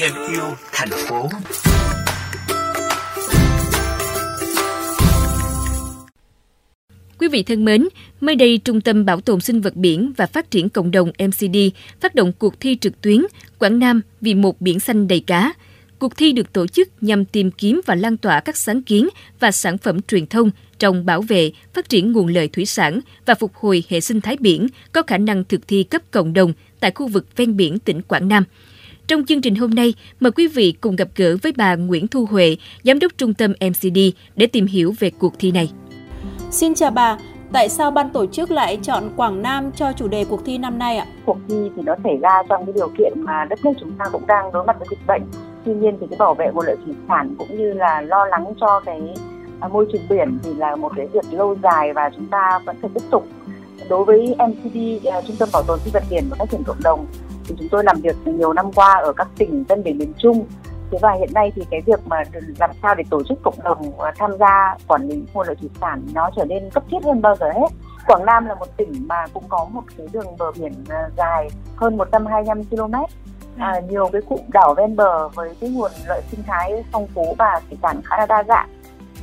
thêm yêu thành phố. Quý vị thân mến, mới đây Trung tâm Bảo tồn sinh vật biển và Phát triển Cộng đồng MCD phát động cuộc thi trực tuyến Quảng Nam vì một biển xanh đầy cá. Cuộc thi được tổ chức nhằm tìm kiếm và lan tỏa các sáng kiến và sản phẩm truyền thông trong bảo vệ, phát triển nguồn lợi thủy sản và phục hồi hệ sinh thái biển có khả năng thực thi cấp cộng đồng tại khu vực ven biển tỉnh Quảng Nam. Trong chương trình hôm nay, mời quý vị cùng gặp gỡ với bà Nguyễn Thu Huệ, Giám đốc Trung tâm MCD để tìm hiểu về cuộc thi này. Xin chào bà, tại sao ban tổ chức lại chọn Quảng Nam cho chủ đề cuộc thi năm nay ạ? Cuộc thi thì nó xảy ra trong cái điều kiện mà đất nước chúng ta cũng đang đối mặt với dịch bệnh. Tuy nhiên thì cái bảo vệ nguồn lợi thủy sản cũng như là lo lắng cho cái à, môi trường biển thì là một cái việc lâu dài và chúng ta vẫn phải tiếp tục. Đối với MCD, à, Trung tâm Bảo tồn sinh vật biển và phát triển cộng đồng, thì chúng tôi làm việc nhiều năm qua ở các tỉnh ven biển miền Trung. Thế và hiện nay thì cái việc mà làm sao để tổ chức cộng đồng à, tham gia quản lý nguồn lợi thủy sản nó trở nên cấp thiết hơn bao giờ hết. Quảng Nam là một tỉnh mà cũng có một cái đường bờ biển à, dài hơn 125 km à, nhiều cái cụm đảo ven bờ với cái nguồn lợi sinh thái phong phú và thủy sản khá là đa dạng.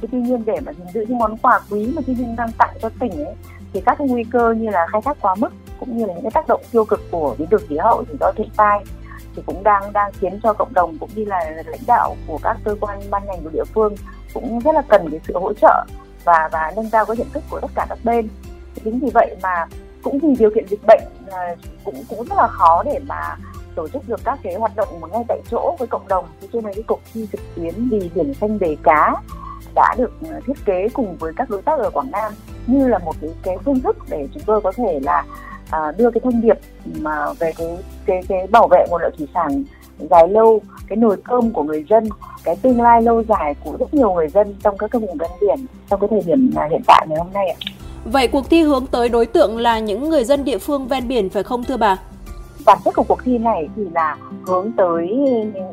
Thế tuy nhiên để mà gìn giữ những món quà quý mà thiên nhiên đang tặng cho tỉnh ấy thì các cái nguy cơ như là khai thác quá mức cũng như là những cái tác động tiêu cực của biến đổi khí hậu, rủi ro thiên tai thì cũng đang đang khiến cho cộng đồng cũng như là lãnh đạo của các cơ quan ban ngành của địa phương cũng rất là cần cái sự hỗ trợ và và nâng cao cái nhận thức của tất cả các bên. Chính vì vậy mà cũng vì điều kiện dịch bệnh à, cũng cũng rất là khó để mà tổ chức được các cái hoạt động mà ngay tại chỗ với cộng đồng. Cho nên cái cuộc thi trực tuyến vì biển xanh đầy cá đã được à, thiết kế cùng với các đối tác ở Quảng Nam như là một cái, cái phương thức để chúng tôi có thể là à, đưa cái thông điệp mà về cái cái cái bảo vệ nguồn lợi thủy sản dài lâu cái nồi cơm của người dân cái tương lai lâu dài của rất nhiều người dân trong các cái vùng ven biển trong cái thời điểm hiện tại ngày hôm nay ạ. Vậy cuộc thi hướng tới đối tượng là những người dân địa phương ven biển phải không thưa bà? Bản chất của cuộc thi này thì là hướng tới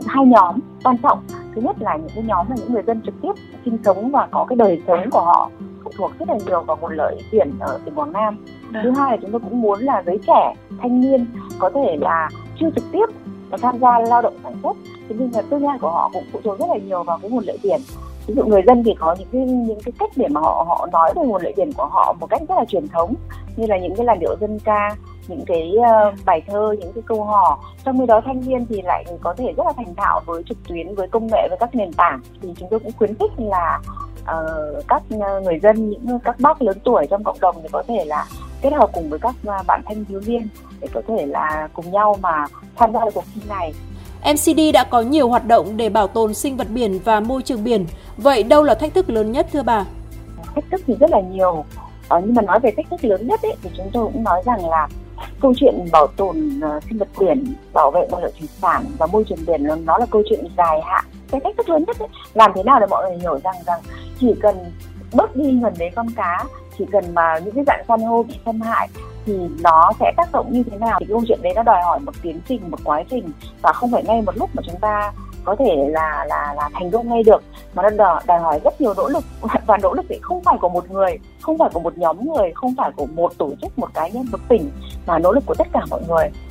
hai nhóm quan trọng. Thứ nhất là những cái nhóm là những người dân trực tiếp sinh sống và có cái đời sống của họ thuộc rất là nhiều vào nguồn lợi biển ở tỉnh Quảng Nam. Thứ hai là chúng tôi cũng muốn là giới trẻ thanh niên có thể là chưa trực tiếp và tham gia lao động sản xuất. Thế nhưng là tương lai của họ cũng phụ thuộc rất là nhiều vào cái nguồn lợi biển ví dụ người dân thì có những cái những cái cách để mà họ họ nói về nguồn lợi biển của họ một cách rất là truyền thống như là những cái làn điệu dân ca những cái uh, bài thơ những cái câu hò. Trong khi đó thanh niên thì lại có thể rất là thành thạo với trực tuyến với công nghệ với các nền tảng. Thì chúng tôi cũng khuyến khích là uh, các người dân những các bác lớn tuổi trong cộng đồng thì có thể là kết hợp cùng với các à, bạn thanh thiếu niên để có thể là cùng nhau mà tham gia cuộc thi này. MCD đã có nhiều hoạt động để bảo tồn sinh vật biển và môi trường biển. Vậy đâu là thách thức lớn nhất thưa bà? Thách thức thì rất là nhiều. Ờ, nhưng mà nói về thách thức lớn nhất ấy, thì chúng tôi cũng nói rằng là câu chuyện bảo tồn uh, sinh vật biển, bảo vệ nguồn lợi thủy sản và môi trường biển nó là câu chuyện dài hạn. Cái thách thức lớn nhất ấy, làm thế nào để mọi người hiểu rằng rằng chỉ cần bớt đi gần đấy con cá chỉ cần mà những cái dạng san hô bị xâm hại thì nó sẽ tác động như thế nào? Thì câu chuyện đấy nó đòi hỏi một tiến trình một quá trình và không phải ngay một lúc mà chúng ta có thể là là là thành công ngay được. Mà nó đòi, đòi hỏi rất nhiều nỗ lực và nỗ lực thì không phải của một người không phải của một nhóm người không phải của một tổ chức một cá nhân một tỉnh mà nỗ lực của tất cả mọi người.